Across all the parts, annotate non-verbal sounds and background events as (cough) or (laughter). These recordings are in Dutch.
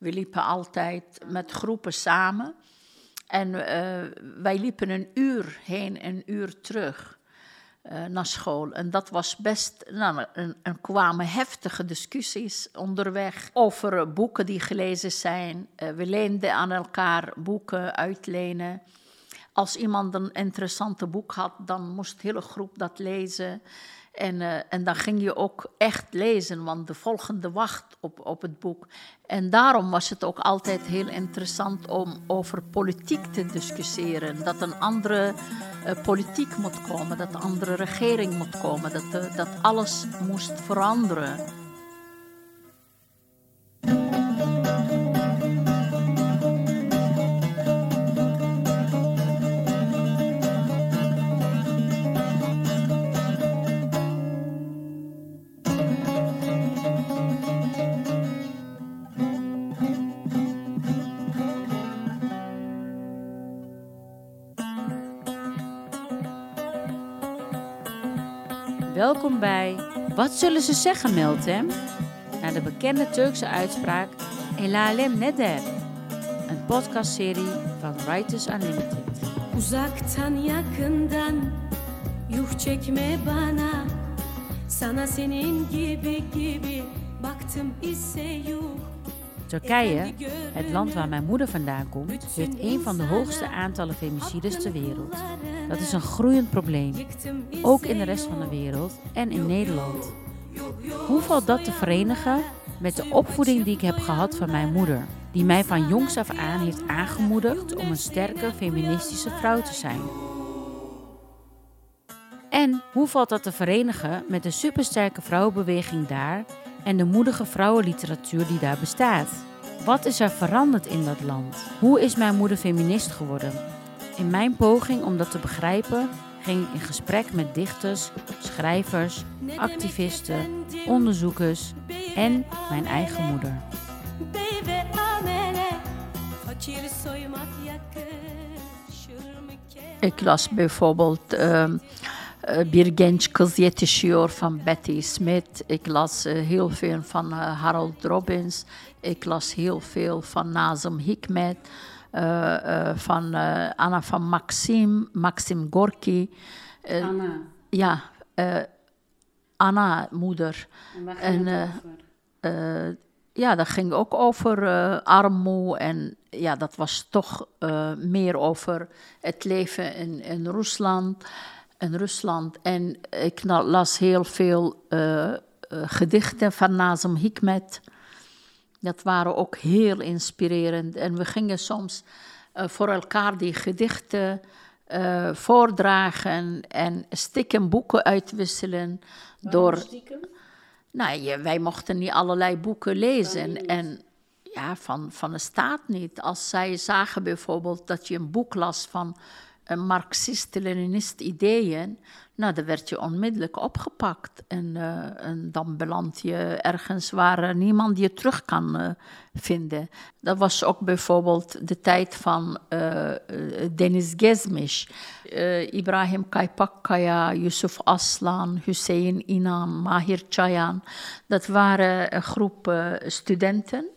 We liepen altijd met groepen samen. En eh, wij liepen een uur heen en een uur terug uh, naar school. En dat was best. Nou, er kwamen heftige discussies onderweg over boeken die gelezen zijn. we leenden aan elkaar boeken uitlenen als iemand een interessante boek had, dan moest de hele groep dat lezen. En, uh, en dan ging je ook echt lezen, want de volgende wacht op, op het boek. En daarom was het ook altijd heel interessant om over politiek te discussiëren. Dat een andere uh, politiek moet komen, dat een andere regering moet komen, dat, uh, dat alles moest veranderen. Welkom bij Wat zullen ze zeggen, Meltem? Naar de bekende Turkse uitspraak El Alem Neder. Een podcastserie van Writers Unlimited. Uzaktan yakından yuh çekme bana Sana senin gibi gibi baktım ise yuh Turkije, het land waar mijn moeder vandaan komt, heeft een van de hoogste aantallen femicides ter wereld. Dat is een groeiend probleem, ook in de rest van de wereld en in Nederland. Hoe valt dat te verenigen met de opvoeding die ik heb gehad van mijn moeder, die mij van jongs af aan heeft aangemoedigd om een sterke feministische vrouw te zijn? En hoe valt dat te verenigen met de supersterke vrouwenbeweging daar en de moedige vrouwenliteratuur die daar bestaat. Wat is er veranderd in dat land? Hoe is mijn moeder feminist geworden? In mijn poging om dat te begrijpen ging ik in gesprek met dichters, schrijvers, activisten, onderzoekers en mijn eigen moeder. Ik las bijvoorbeeld uh, Bir genç kız yetişiyor van Betty Smith. Ik las uh, heel veel van uh, Harold Robbins. Ik las heel veel van Nazım Hikmet. Uh, van Anna van Maxim, Maxim Gorky. Anna. Ja, Anna, moeder. En waar ging en, over? ja, dat ging ook over armoede. En ja, dat was toch meer over het leven in, in Rusland in Rusland. En ik las heel veel uh, gedichten van Nazem Hikmet. Dat waren ook heel inspirerend. En we gingen soms uh, voor elkaar die gedichten voordragen en stiekem boeken uitwisselen. door, stiekem? Nou, wij mochten niet allerlei boeken lezen. En ja, van, van de staat niet. Als zij zagen bijvoorbeeld dat je een boek las van Marxist-Leninist ideeën, nou, dan werd je onmiddellijk opgepakt. En, uh, en dan beland je ergens waar niemand je terug kan uh, vinden. Dat was ook bijvoorbeeld de tijd van uh, Deniz Gezmiş, Ibrahim Kaypakkaya, Yusuf Aslan, Hüseyin Inan, Mahir Chayan. Dat waren een groep studenten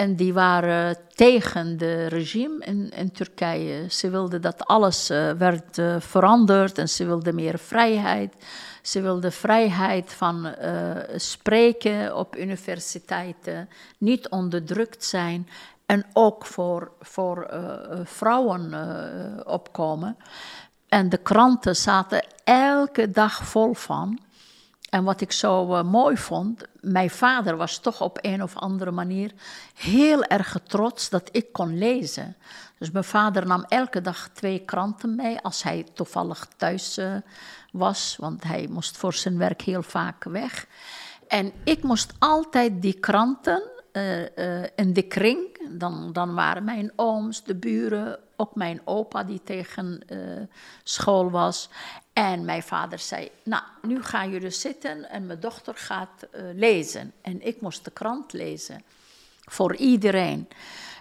en die waren tegen de regime in, in Turkije. Ze wilden dat alles uh, werd uh, veranderd en ze wilden meer vrijheid. Ze wilden vrijheid van uh, spreken op universiteiten, niet onderdrukt zijn en ook voor, voor vrouwen opkomen. En de kranten zaten elke dag vol van. En wat ik zo uh, mooi vond, mijn vader was toch op een of andere manier heel erg trots dat ik kon lezen. Dus mijn vader nam elke dag twee kranten mee als hij toevallig thuis uh, was, want hij moest voor zijn werk heel vaak weg. En ik moest altijd die kranten uh, in de kring, dan, dan waren mijn ooms, de buren, ook mijn opa die tegen school was. En mijn vader zei, nou, nu gaan jullie zitten en mijn dochter gaat uh, lezen. En ik moest de krant lezen, voor iedereen.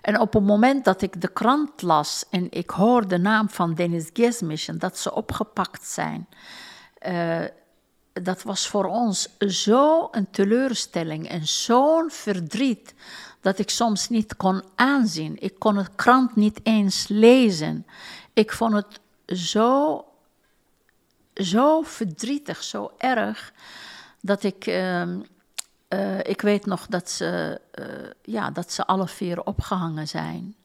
En op het moment dat ik de krant las en ik hoorde de naam van Dennis Gezmisch en dat ze opgepakt zijn, uh, dat was voor ons zo'n teleurstelling en zo'n verdriet dat ik soms niet kon aanzien. Ik kon het krant niet eens lezen. Ik vond het zo, zo verdrietig, zo erg, dat ik. Ehm, eh, ik weet nog dat ze, uh, ja, dat ze alle vier opgehangen zijn.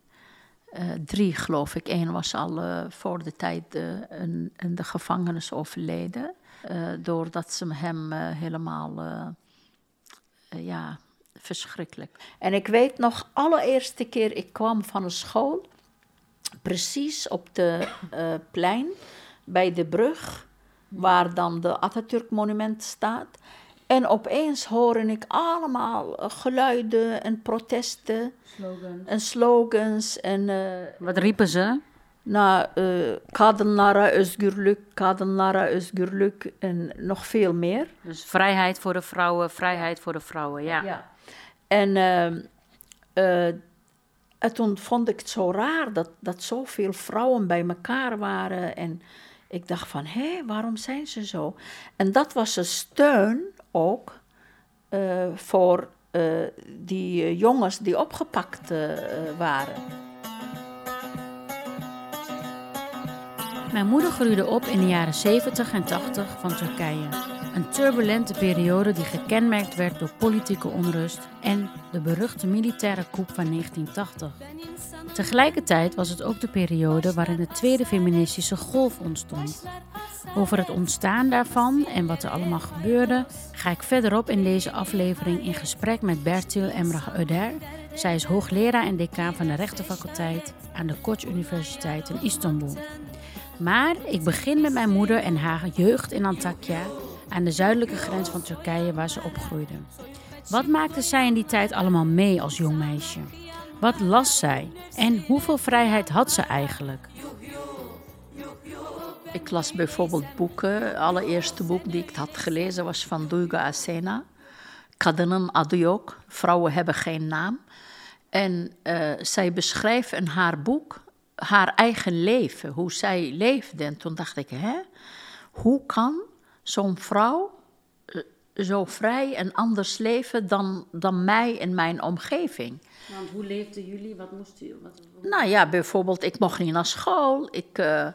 Uh, drie, geloof ik. Eén was al voor de tijd in, in, de gevangenis overleden. doordat ze hem helemaal. ja, verschrikkelijk. En ik weet nog, allereerste keer ik kwam van een school. Precies op de plein bij de brug. Waar dan de Atatürk-monument staat. En opeens hoorde ik allemaal eh, geluiden en protesten. Slogans. En slogans. En, uh, Wat riepen ze? Nou, uh, kadınlara özgürlük, kadınlara özgürlük en nog veel meer. Dus vrijheid voor de vrouwen, vrijheid voor de vrouwen, ja. ja. En, uh, en toen vond ik het zo raar dat, dat zoveel vrouwen bij elkaar waren. En ik dacht van, hé, waarom zijn ze zo? En dat was een steun ook uh, voor uh, die jongens die opgepakt waren. Mijn moeder groeide op in de jaren 70 en 80 van Turkije. Een turbulente periode die gekenmerkt werd door politieke onrust en de beruchte militaire coup van 1980. Tegelijkertijd was het ook de periode waarin de tweede feministische golf ontstond. Over het ontstaan daarvan en wat er allemaal gebeurde, ga ik verderop in deze aflevering in gesprek met Bertil Emrah Öder. Zij is hoogleraar en decaan van de rechtenfaculteit aan de Koç Universiteit in Istanbul. Maar ik begin met mijn moeder en haar jeugd in Antakya, aan de zuidelijke grens van Turkije waar ze opgroeide. Wat maakte zij in die tijd allemaal mee als jong meisje? Wat las zij en hoeveel vrijheid had ze eigenlijk? Ik las bijvoorbeeld boeken. Het allereerste boek die ik had gelezen was van Duygu Asena. Kadının adı yok. Vrouwen hebben geen naam. En uh, zij beschrijft in haar boek haar eigen leven, hoe zij leefde. En toen dacht ik, hè, hoe kan zo'n vrouw eh, zo vrij en anders leven dan, dan mij en mijn omgeving? Want hoe leefden jullie? Wat moest u? Wat, Nou ja, bijvoorbeeld, ik mocht niet naar school. Ik, uh,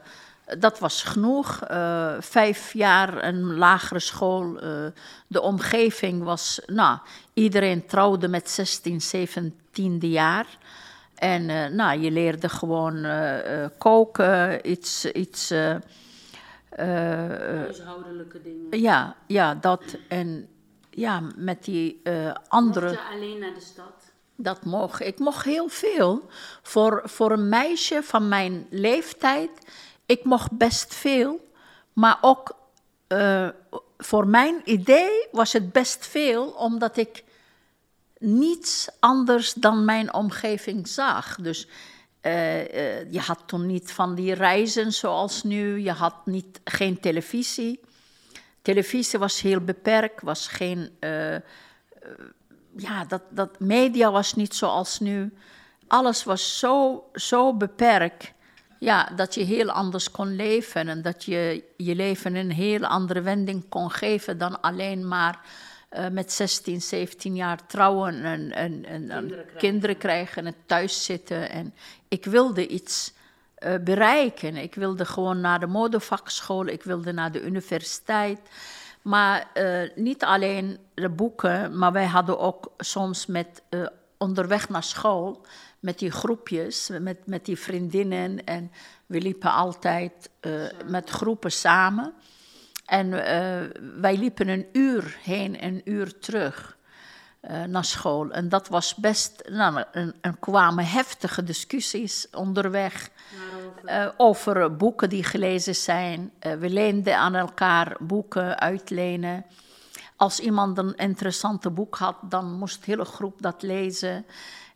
dat was genoeg. Uh, vijf jaar een lagere school. Uh, de omgeving was, nou, iedereen trouwde met 16, 17 jaar. En nou, je leerde gewoon koken, iets. iets Huishoudelijke dingen. Ja, ja, dat. En ja, met die andere. Mocht je alleen naar de stad? Dat mocht. Ik mocht heel veel. Voor, voor een meisje van mijn leeftijd, ik mocht best veel. Maar ook voor mijn idee was het best veel, omdat ik niets anders dan mijn omgeving zag. Dus uh, uh, je had toen niet van die reizen zoals nu. Je had niet, geen televisie. Televisie was heel beperkt, was geen ja, dat, dat media was niet zoals nu. Alles was zo, zo beperkt. Ja, dat je heel anders kon leven en dat je je leven een heel andere wending kon geven dan alleen maar uh, met 16, 17 jaar trouwen en, en, en, kinderen, krijgen. kinderen krijgen en thuis zitten. En ik wilde iets uh, bereiken. Ik wilde gewoon naar de modevakschool, ik wilde naar de universiteit. Maar uh, niet alleen de boeken, maar wij hadden ook soms met onderweg naar school met die groepjes, met, met die vriendinnen. En we liepen altijd uh, met groepen samen. En wij liepen een uur heen en een uur terug. Uh, naar school. En dat was best. Nou, er kwamen heftige discussies onderweg. Uh, over boeken die gelezen zijn. We leenden aan elkaar boeken uitlenen. Als iemand een interessante boek had, dan moest de hele groep dat lezen.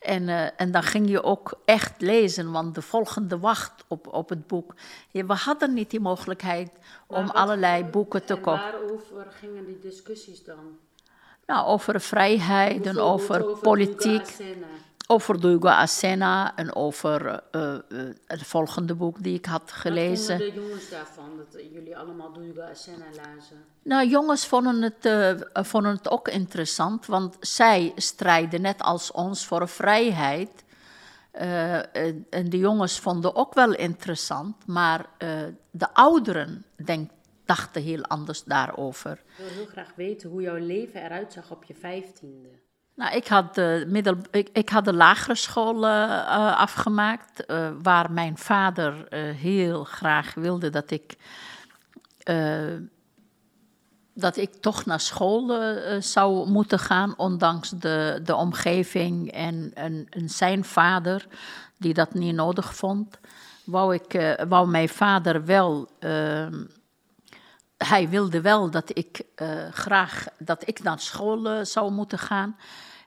En, en dan ging je ook echt lezen, want de volgende wacht op, op het boek. Ja, we hadden niet die mogelijkheid om allerlei boeken te kopen. Waarover gingen die discussies dan? Nou, over vrijheid en over politiek. Over Duygu Asena en over uh, uh, het volgende boek die ik had gelezen. Wat de jongens daarvan, dat jullie allemaal Duygu Asena lazen? Nou, jongens vonden het, uh, vonden het ook interessant, want zij strijden net als ons voor vrijheid. en de jongens vonden ook wel interessant, maar de ouderen denk, dachten heel anders daarover. Ik wil heel graag weten hoe jouw leven eruit zag op je vijftiende. Nou, ik had de, middel, ik, had de lagere school uh, afgemaakt, uh, waar mijn vader heel graag wilde dat ik, dat ik toch naar school zou moeten gaan, ondanks de, de omgeving en, en, en, zijn vader, die dat niet nodig vond. Wou, ik, wou mijn vader wel ehm, hij wilde wel dat ik uh, graag dat ik naar school uh, zou moeten gaan.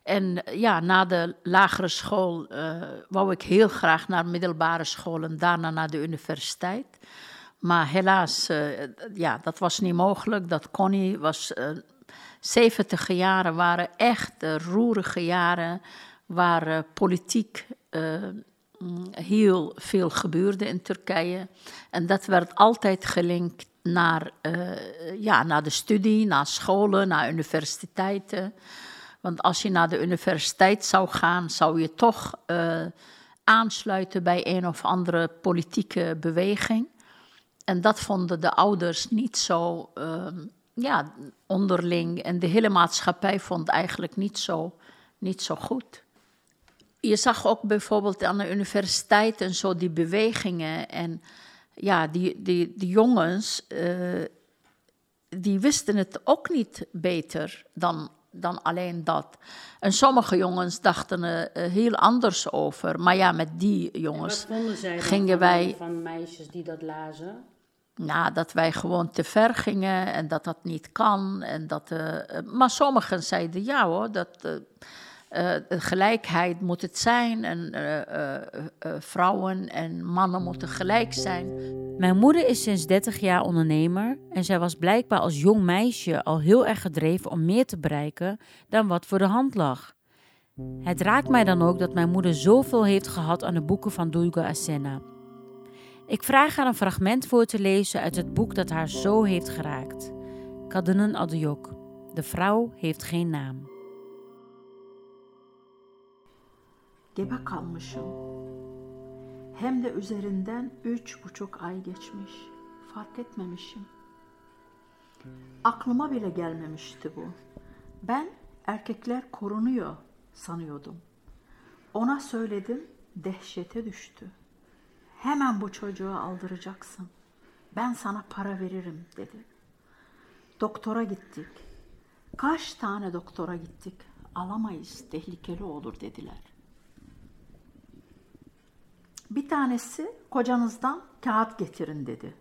En ja, na de lagere school wou ik heel graag naar middelbare school en daarna naar de universiteit. Maar helaas, ja, dat was niet mogelijk. Dat kon niet. Was, 70 jaren waren echt roerige jaren waar politiek mm, heel veel gebeurde in Turkije. En dat werd altijd gelinkt naar, uh, ja, naar de studie, naar scholen, naar universiteiten. Want als je naar de universiteit zou gaan, zou je toch uh, aansluiten bij een of andere politieke beweging. En dat vonden de ouders niet zo uh, ja, onderling. En de hele maatschappij vond eigenlijk niet zo, niet zo goed. Je zag ook bijvoorbeeld aan de universiteit en zo die bewegingen. En ja, die, die, die jongens, uh, die wisten het ook niet beter dan, dan alleen dat. En sommige jongens dachten er uh, heel anders over. Maar ja, met die jongens wat vonden zij gingen van, wij... van meisjes die dat lazen? Nou, dat wij gewoon te ver gingen en dat dat niet kan. En dat, uh, maar sommigen zeiden ja hoor, dat uh, gelijkheid moet het zijn en uh, vrouwen en mannen moeten gelijk zijn. Mijn moeder is sinds 30 jaar ondernemer en zij was blijkbaar als jong meisje al heel erg gedreven om meer te bereiken dan wat voor de hand lag. Het raakt mij dan ook dat mijn moeder zoveel heeft gehad aan de boeken van Duygu Asena. Ik vraag haar een fragment voor te lezen uit het boek dat haar zo heeft geraakt. Kadının adı yok. De vrouw heeft geen naam. Gebe kalmışım. Hem de üzerinden üç buçuk ay geçmiş. Fark etmemişim. Aklıma bile gelmemişti bu. Ben erkekler korunuyor sanıyordum. Ona söyledim, dehşete düştü. Hemen bu çocuğu aldıracaksın. Ben sana para veririm dedi. Doktora gittik. Kaç tane doktora gittik? Alamayız, tehlikeli olur dediler. Bir tanesi kocanızdan kağıt getirin dedi.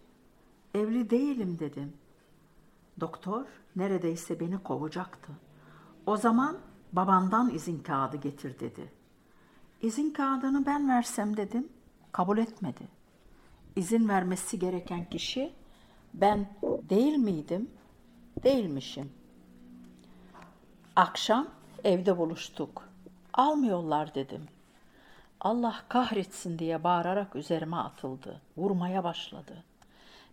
Evli değilim dedim. Doktor neredeyse beni kovacaktı. O zaman babandan izin kağıdı getir dedi. İzin kağıdını ben versem dedim. Kabul etmedi. İzin vermesi gereken kişi ben değil miydim? Değilmişim. Akşam evde buluştuk. Almıyorlar dedim. Allah kahretsin diye bağırarak üzerime atıldı. Vurmaya başladı.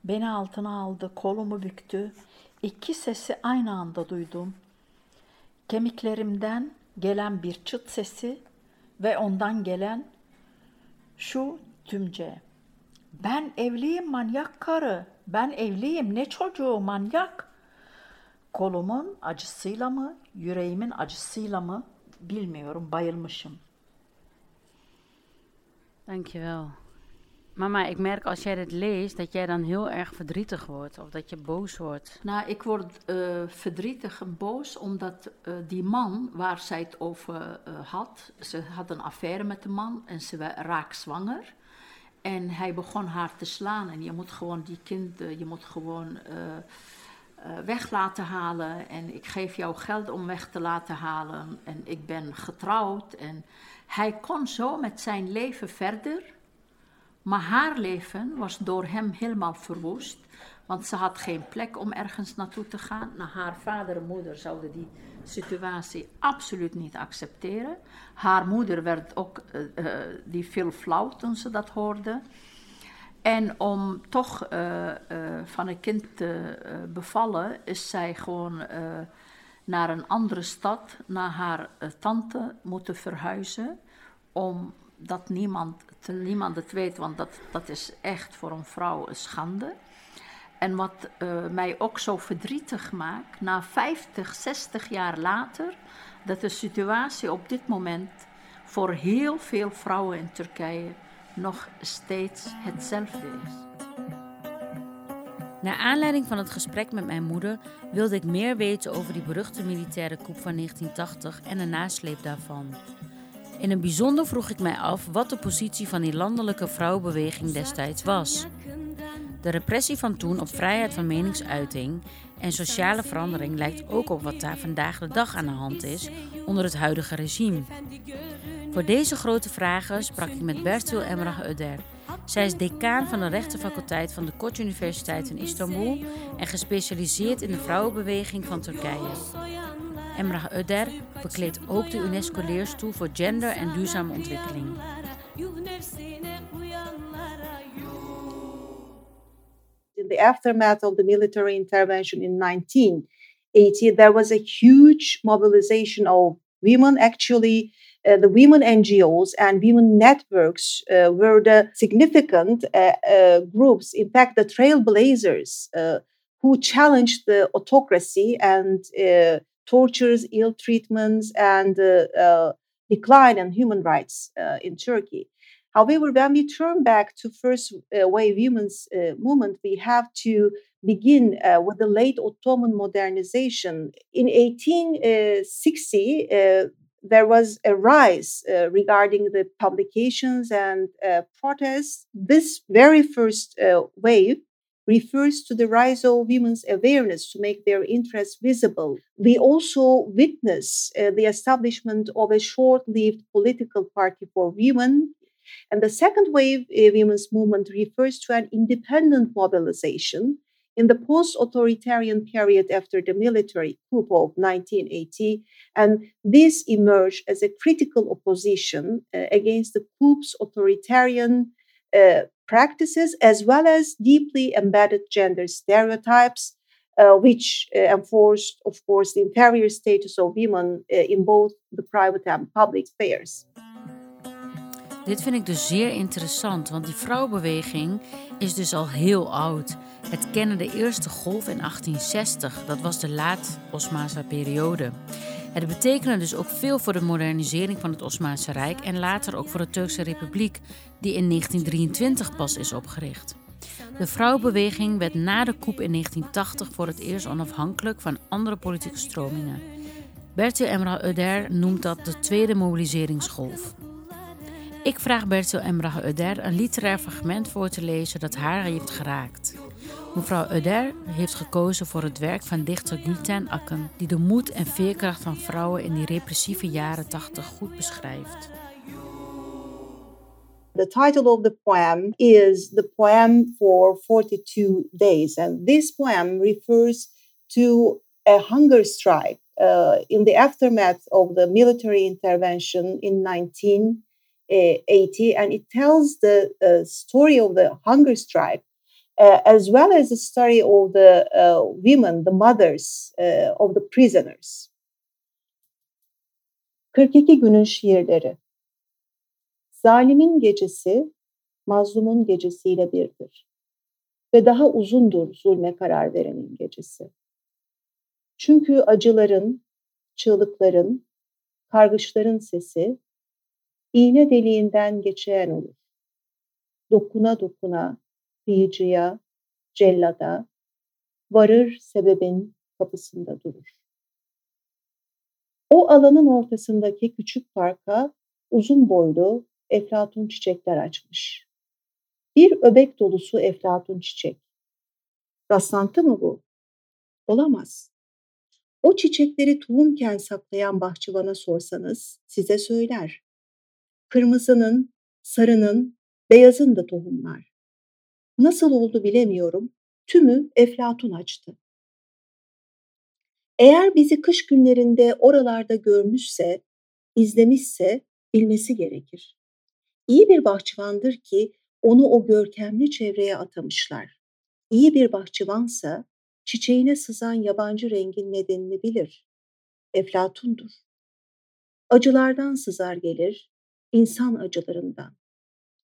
Beni altına aldı, kolumu büktü. İki sesi aynı anda duydum. Kemiklerimden gelen bir çıt sesi ve ondan gelen şu tümce. Ben evliyim manyak karı. Ben evliyim ne çocuğu manyak. Kolumun acısıyla mı, yüreğimin acısıyla mı bilmiyorum bayılmışım. Dankjewel. Mama, ik merk als jij dit leest dat jij dan heel erg verdrietig wordt of dat je boos wordt. Nou, ik word uh, verdrietig en boos omdat uh, die man waar zij het over uh, had, ze had een affaire met de man en ze raak zwanger. En hij begon haar te slaan en je moet gewoon die kind, je moet gewoon weg laten halen. En ik geef jou geld om weg te laten halen. En ik ben getrouwd en hij kon zo met zijn leven verder, maar haar leven was door hem helemaal verwoest, Want ze had geen plek om ergens naartoe te gaan. Nou, haar vader en moeder zouden die situatie absoluut niet accepteren. Haar moeder werd ook, uh, die viel flauw toen ze dat hoorde. En om toch uh, van een kind te bevallen, is zij gewoon naar een andere stad, naar haar tante moeten verhuizen. Omdat niemand, niemand het weet, want dat, dat is echt voor een vrouw een schande. En wat uh, mij ook zo verdrietig maakt, na 50, 60 jaar later, dat de situatie op dit moment voor heel veel vrouwen in Turkije nog steeds hetzelfde is. Naar aanleiding van het gesprek met mijn moeder wilde ik meer weten over die beruchte militaire coup van 1980 en de nasleep daarvan. In een bijzonder vroeg ik mij af wat de positie van die landelijke vrouwenbeweging destijds was. De repressie van toen op vrijheid van meningsuiting en sociale verandering lijkt ook op wat daar vandaag de dag aan de hand is onder het huidige regime. Voor deze grote vragen sprak ik met Bertil Emrah Öder. Zij is decaan van de rechtenfaculteit van de Koç Universiteit in Istanbul en gespecialiseerd in de vrouwenbeweging van Turkije. Emrah Öder bekleedt ook de UNESCO-leerstoel voor gender en duurzame ontwikkeling. in the aftermath of the military intervention in 1980, there was a huge mobilization of women. Actually, uh, the women NGOs and women networks uh, were the significant uh, uh groups, in fact, the trailblazers uh, who challenged the autocracy and tortures, ill treatments, and decline in human rights in Turkey. However, when we turn back to first wave women's movement, we have to begin uh, with the late Ottoman modernization. In 1860, uh, there was a rise uh, regarding the publications and uh, protests. This very first wave refers to the rise of women's awareness to make their interests visible. We also witness the establishment of a short lived political party for women and the second wave uh, women's movement refers to an independent mobilization in the post authoritarian period after the military coup of 1980. And this emerged as a critical opposition uh, against the coup's authoritarian uh, practices, as well as deeply embedded gender stereotypes. Uh, which uh, enforced, of course, the inferior status of women uh, in both the private and public spheres. Dit vind ik dus zeer interessant, want die vrouwenbeweging is dus al heel oud. Het kende de eerste golf in 1860, dat was de laat-Osmaanse periode. Het betekende dus ook veel voor de modernisering van het Osmaanse Rijk en later ook voor de Turkse Republiek, die in 1923 pas is opgericht. De vrouwenbeweging werd na de coup in 1980 voor het eerst onafhankelijk van andere politieke stromingen. Bertie Emrah Öder noemt dat de tweede mobiliseringsgolf. Ik vraag Bertil Emrah Öder een literair fragment voor te lezen dat haar heeft geraakt. Mevrouw Öder heeft gekozen voor het werk van dichter Gülten Akın, die de moed en veerkracht van vrouwen in die repressieve jaren 80 goed beschrijft. The title of the poem is The Poem for 42 Days, and this poem refers to a hunger strike uh, in the aftermath of the military intervention in 19 80, and it tells the uh, story of the hunger strike. Uh, as well as the story of the uh, women, the mothers of the prisoners. 42 günün şiirleri. Zalimin gecesi mazlumun gecesiyle birdir ve daha uzundur zulme karar verenin gecesi. Çünkü acıların, çığlıkların, kargışların sesi iğne deliğinden geçen olur. Dokuna dokuna, kıyıcıya, cellada, varır sebebin kapısında durur. O alanın ortasındaki küçük parka uzun boylu eflatun çiçekler açmış. Bir öbek dolusu eflatun çiçek. Rastlantı mı bu? Olamaz. O çiçekleri tohumken saklayan bahçıvana sorsanız size söyler kırmızının, sarının, beyazın da tohumlar. Nasıl oldu bilemiyorum tümü Eflatun açtı. Eğer bizi kış günlerinde oralarda görmüşse, izlemişse bilmesi gerekir. İyi bir bahçıvandır ki onu o görkemli çevreye atamışlar. İyi bir bahçıvansa çiçeğine sızan yabancı rengin nedenini bilir. Eflatundur. Acılardan sızar gelir, insan acılarından.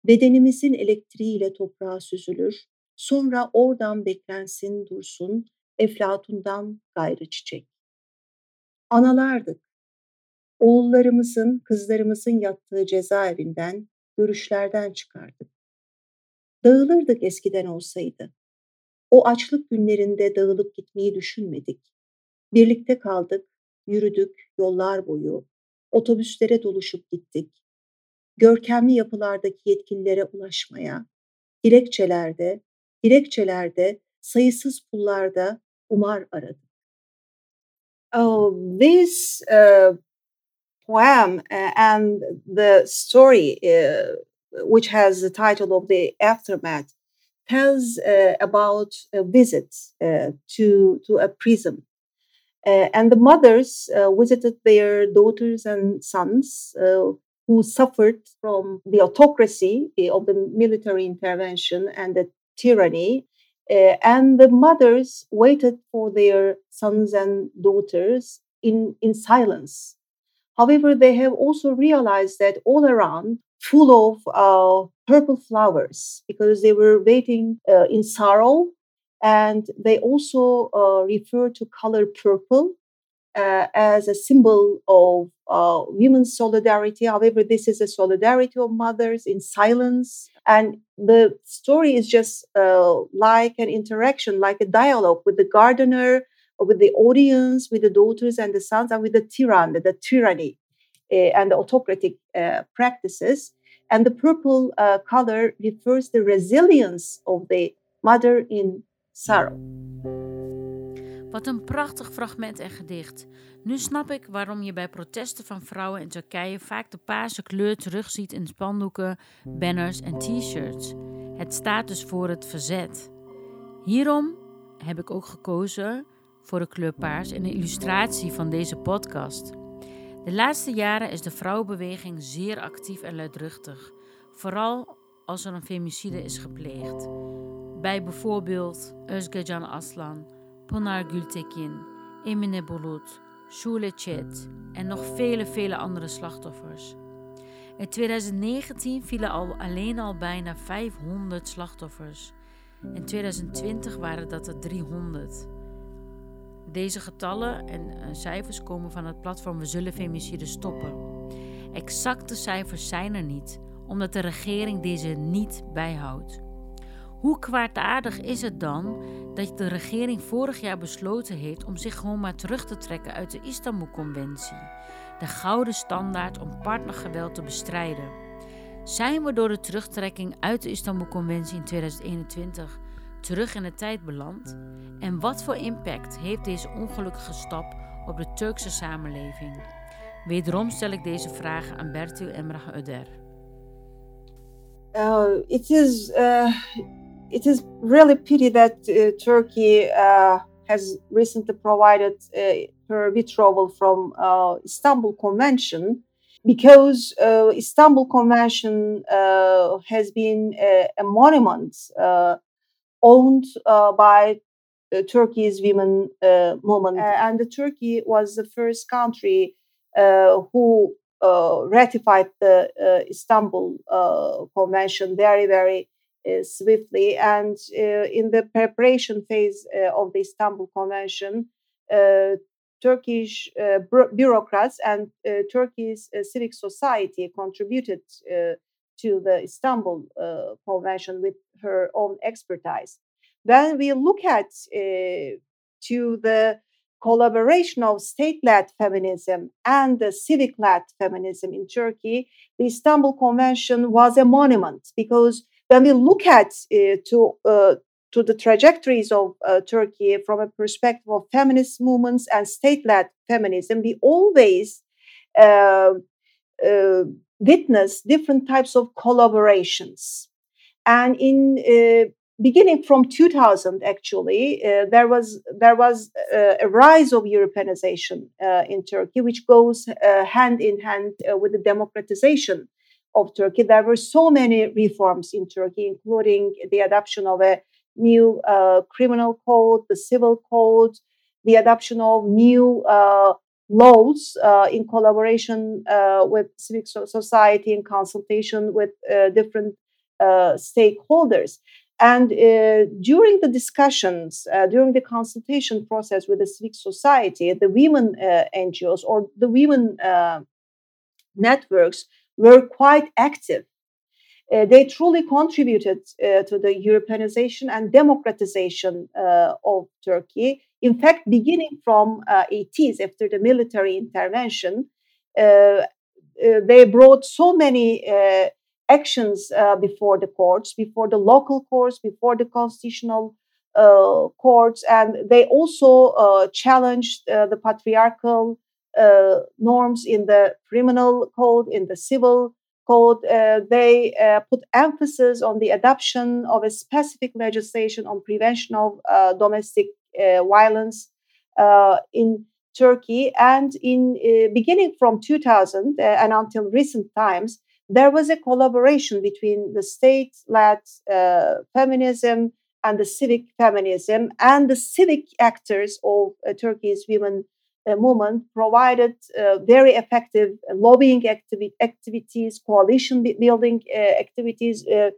Bedenimizin elektriğiyle toprağa süzülür, sonra oradan beklensin dursun, Eflatundan gayrı çiçek. Analardık. Oğullarımızın, kızlarımızın yattığı cezaevinden, görüşlerden çıkardık. Dağılırdık eskiden olsaydı. O açlık günlerinde dağılıp gitmeyi düşünmedik. Birlikte kaldık, yürüdük yollar boyu, otobüslere doluşup gittik. Görkemli yapılardaki yetkililere ulaşmaya, dilekçelerde, dilekçelerde, sayısız pullarda umar aradık. Oh, this uh, poem uh, and the story, uh, which has the title of the aftermath, tells uh, about a visit uh, to to a prison, uh, and the mothers uh, visited their daughters and sons who suffered from the autocracy of the military intervention and the tyranny. and the mothers waited for their sons and daughters in, in silence. However, they have also realized that all around full of uh, purple flowers because they were waiting uh, in sorrow. And they also uh, refer to color purple uh, as a symbol of uh, women's solidarity. However, this is a solidarity of mothers in silence. And the story is just uh, like an interaction, like a dialogue with the gardener, with the audience, with the daughters and the sons, and with the tyranny, the tyranny uh, and the autocratic uh, practices. And the purple uh, color refers the resilience of the mother in sorrow. Wat een prachtig fragment en gedicht. Nu snap ik waarom je bij protesten van vrouwen in Turkije vaak de paarse kleur terugziet in spandoeken, banners en t-shirts. Het staat dus voor het verzet. Hierom heb ik ook gekozen voor de kleur paars in de illustratie van deze podcast. De laatste jaren is de vrouwenbeweging zeer actief en luidruchtig, vooral als er een femicide is gepleegd. Bij bijvoorbeeld Özgecan Aslan, Pınar Gültekin, Emine Bulut, Shule Chet en nog vele, vele andere slachtoffers. In 2019 vielen al, alleen al bijna 500 slachtoffers. In 2020 waren dat er 300. Deze getallen en uh, cijfers komen van het platform We Zullen Femicide Stoppen. Exacte cijfers zijn er niet, omdat de regering deze niet bijhoudt. Hoe kwaadaardig is het dan dat de regering vorig jaar besloten heeft om zich gewoon maar terug te trekken uit de Istanbul-conventie, de gouden standaard om partnergeweld te bestrijden? Zijn we door de terugtrekking uit de Istanbul-conventie in 2021 terug in de tijd beland? En wat voor impact heeft deze ongelukkige stap op de Turkse samenleving? Wederom stel ik deze vraag aan Bertil Emrah Öder. Uh, it is uh, it is really pity that uh, Turkey uh, has recently provided uh, her withdrawal from uh, Istanbul Convention because uh, Istanbul Convention uh, has been a, monument owned by Turkey's women movement, and Turkey was the first country who ratified the Istanbul Convention. Very, very uh, swiftly. And uh, in the preparation phase uh, of the Istanbul Convention, uh, Turkish uh, bureaucrats and uh, Turkey's civic society contributed to the Istanbul Convention with her own expertise. When we look at to the collaboration of state-led feminism and the civic-led feminism in Turkey, the Istanbul Convention was a monument because when we look at uh, to uh, to the trajectories of uh, Turkey from a perspective of feminist movements and state-led feminism, we always uh, uh, witness different types of collaborations. And in uh, beginning from 2000 actually uh, there was there was a rise of europeanization in turkey which goes hand in hand with the democratization of turkey. There were so many reforms in turkey including the adoption of a new uh, criminal code the civil code the adoption of new laws in collaboration with civic society in consultation with different stakeholders. And uh, during the discussions, uh, during the consultation process with the civic society, the women uh, NGOs or the women uh, networks were quite active. Uh, they truly contributed uh, to the Europeanization and democratization of Turkey. In fact, beginning from 80s after the military intervention, they brought so many actions uh, before the courts, before the local courts, before the constitutional uh, courts, and they also uh, challenged uh, the patriarchal uh, norms in the criminal code, in the civil code. Uh, they put emphasis on the adoption of a specific legislation on prevention of domestic violence in Turkey, and in beginning from 2000 and until recent times, there was a collaboration between the state-led uh, feminism and the civic feminism and the civic actors of uh, Turkey's women uh, movement provided uh, very effective lobbying activi- activities, coalition building uh, activities. Uh,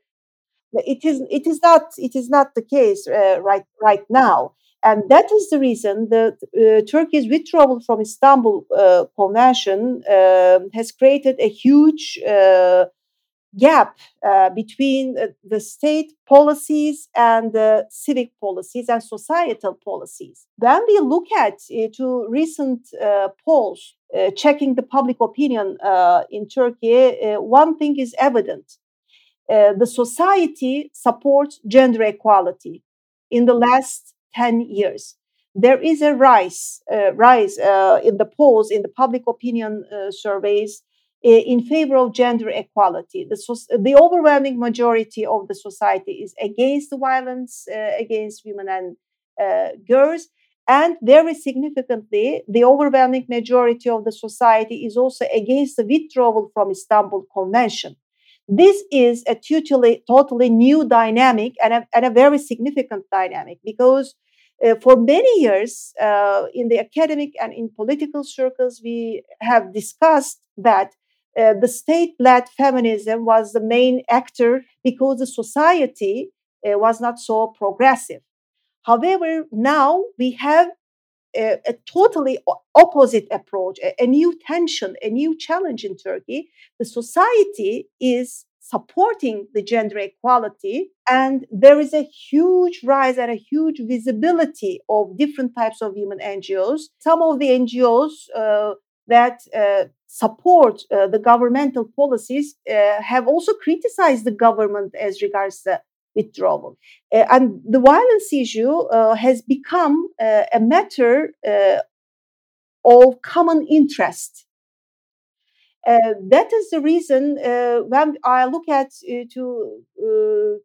it is it is not it is not the case right right now. And that is the reason that uh, Turkey's withdrawal from Istanbul uh, Convention uh, has created a huge uh, gap uh, between the state policies and the civic policies and societal policies. When we look at uh, to recent polls checking the public opinion in Turkey, one thing is evident. the society supports gender equality. In the last 10 years. There is a rise, uh, rise uh, in the polls, in the public opinion uh, surveys in favor of gender equality. The, the, overwhelming majority of the society is against the violence uh, against women and uh, girls. And very significantly, the overwhelming majority of the society is also against the withdrawal from Istanbul Convention. This is a totally, totally new dynamic and a, and a very significant dynamic because uh, for many years uh, in the academic and in political circles, we have discussed that uh, the state led feminism was the main actor because the society uh, was not so progressive. However, now we have a, a totally opposite approach, a, a new tension, a new challenge in Turkey. The society is supporting the gender equality. And there is a huge rise and a huge visibility of different types of women NGOs. Some of the NGOs uh, that uh, support uh, the governmental policies uh, have also criticized the government as regards the withdrawal. Uh, and the violence issue uh, has become a matter of common interest uh, that is the reason uh, when I look at uh, to,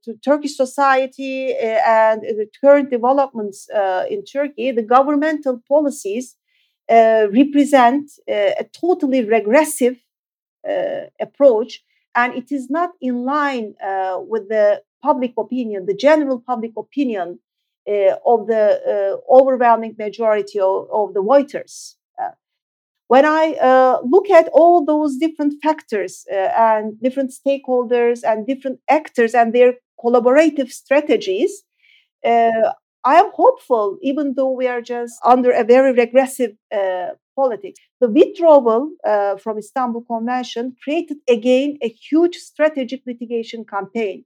to Turkish society and the current developments in Turkey, the governmental policies represent a totally regressive approach, and it is not in line with the public opinion, the general public opinion uh, of the uh, overwhelming majority of, of the voters when I uh, look at all those different factors uh, and different stakeholders and different actors and their collaborative strategies, uh, I am hopeful, even though we are just under a very regressive uh, politics. The withdrawal uh, from Istanbul Convention created again a huge strategic litigation campaign,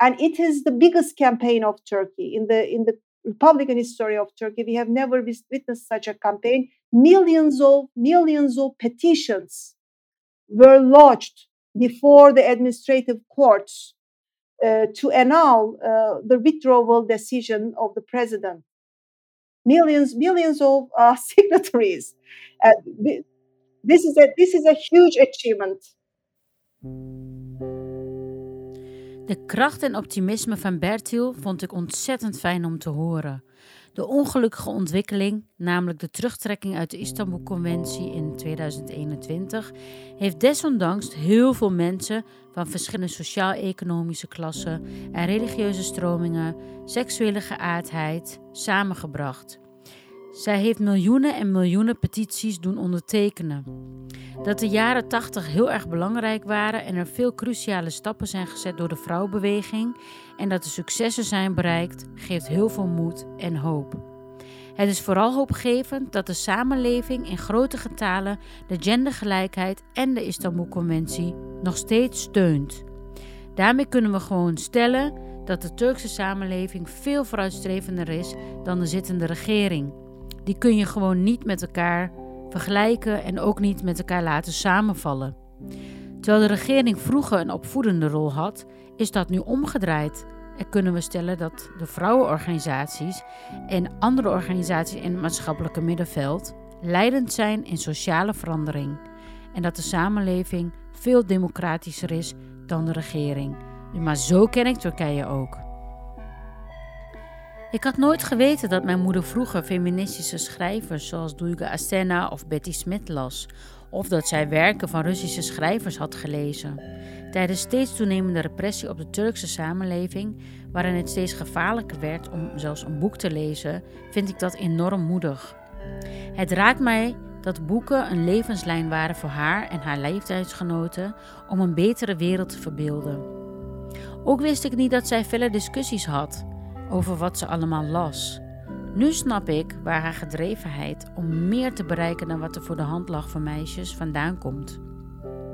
and it is the biggest campaign of Turkey in the in the Republican history of Turkey. We have never witnessed such a campaign millions of millions of petitions were lodged before the administrative courts to annul uh, the withdrawal decision of the president. Millions, millions of uh, (laughs) signatories. this is a this is a huge achievement. De kracht en optimisme van Bertil vond ik ontzettend fijn om te horen. De ongelukkige ontwikkeling, namelijk de terugtrekking uit de Istanbul-conventie in 2021, heeft desondanks heel veel mensen van verschillende sociaal-economische klassen en religieuze stromingen, seksuele geaardheid samengebracht. Zij heeft miljoenen en miljoenen petities doen ondertekenen. Dat de jaren 80 heel erg belangrijk waren en er veel cruciale stappen zijn gezet door de vrouwenbeweging en dat er successen zijn bereikt, geeft heel veel moed en hoop. Het is vooral hoopgevend dat de samenleving in grote getalen de gendergelijkheid en de Istanbul-conventie nog steeds steunt. Daarmee kunnen we gewoon stellen dat de Turkse samenleving veel vooruitstrevender is dan de zittende regering. Die kun je gewoon niet met elkaar vergelijken en ook niet met elkaar laten samenvallen. Terwijl de regering vroeger een opvoedende rol had, is dat nu omgedraaid. En kunnen we stellen dat de vrouwenorganisaties en andere organisaties in het maatschappelijke middenveld leidend zijn in sociale verandering. En dat de samenleving veel democratischer is dan de regering. Maar zo ken ik Turkije ook. Ik had nooit geweten dat mijn moeder vroeger feministische schrijvers zoals Duygu Astena of Betty Smith las, of dat zij werken van Russische schrijvers had gelezen. Tijdens steeds toenemende repressie op de Turkse samenleving, waarin het steeds gevaarlijker werd om zelfs een boek te lezen, vind ik dat enorm moedig. Het raakt mij dat boeken een levenslijn waren voor haar en haar leeftijdsgenoten om een betere wereld te verbeelden. Ook wist ik niet dat zij vele discussies had over wat ze allemaal las. Nu snap ik waar haar gedrevenheid om meer te bereiken dan wat er voor de hand lag voor meisjes vandaan komt.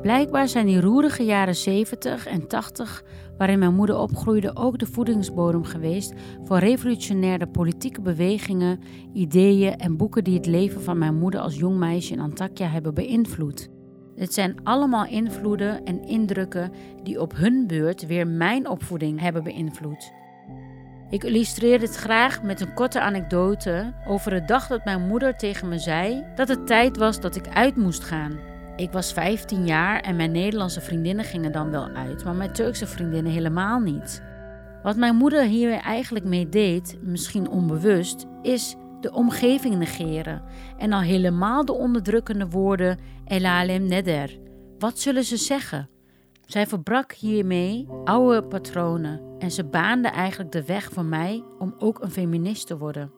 Blijkbaar zijn die roerige jaren 70 en 80, waarin mijn moeder opgroeide, ook de voedingsbodem geweest voor revolutionaire politieke bewegingen, ideeën en boeken die het leven van mijn moeder als jong meisje in Antakya hebben beïnvloed. Het zijn allemaal invloeden en indrukken die op hun beurt weer mijn opvoeding hebben beïnvloed. Ik illustreer dit graag met een korte anekdote over de dag dat mijn moeder tegen me zei dat het tijd was dat ik uit moest gaan. Ik was 15 jaar en mijn Nederlandse vriendinnen gingen dan wel uit, maar mijn Turkse vriendinnen helemaal niet. Wat mijn moeder hier eigenlijk mee deed, misschien onbewust, is de omgeving negeren en al helemaal de onderdrukkende woorden elalem neder. Wat zullen ze zeggen? Zij verbrak hiermee oude patronen en ze baande eigenlijk de weg voor mij om ook een feminist te worden.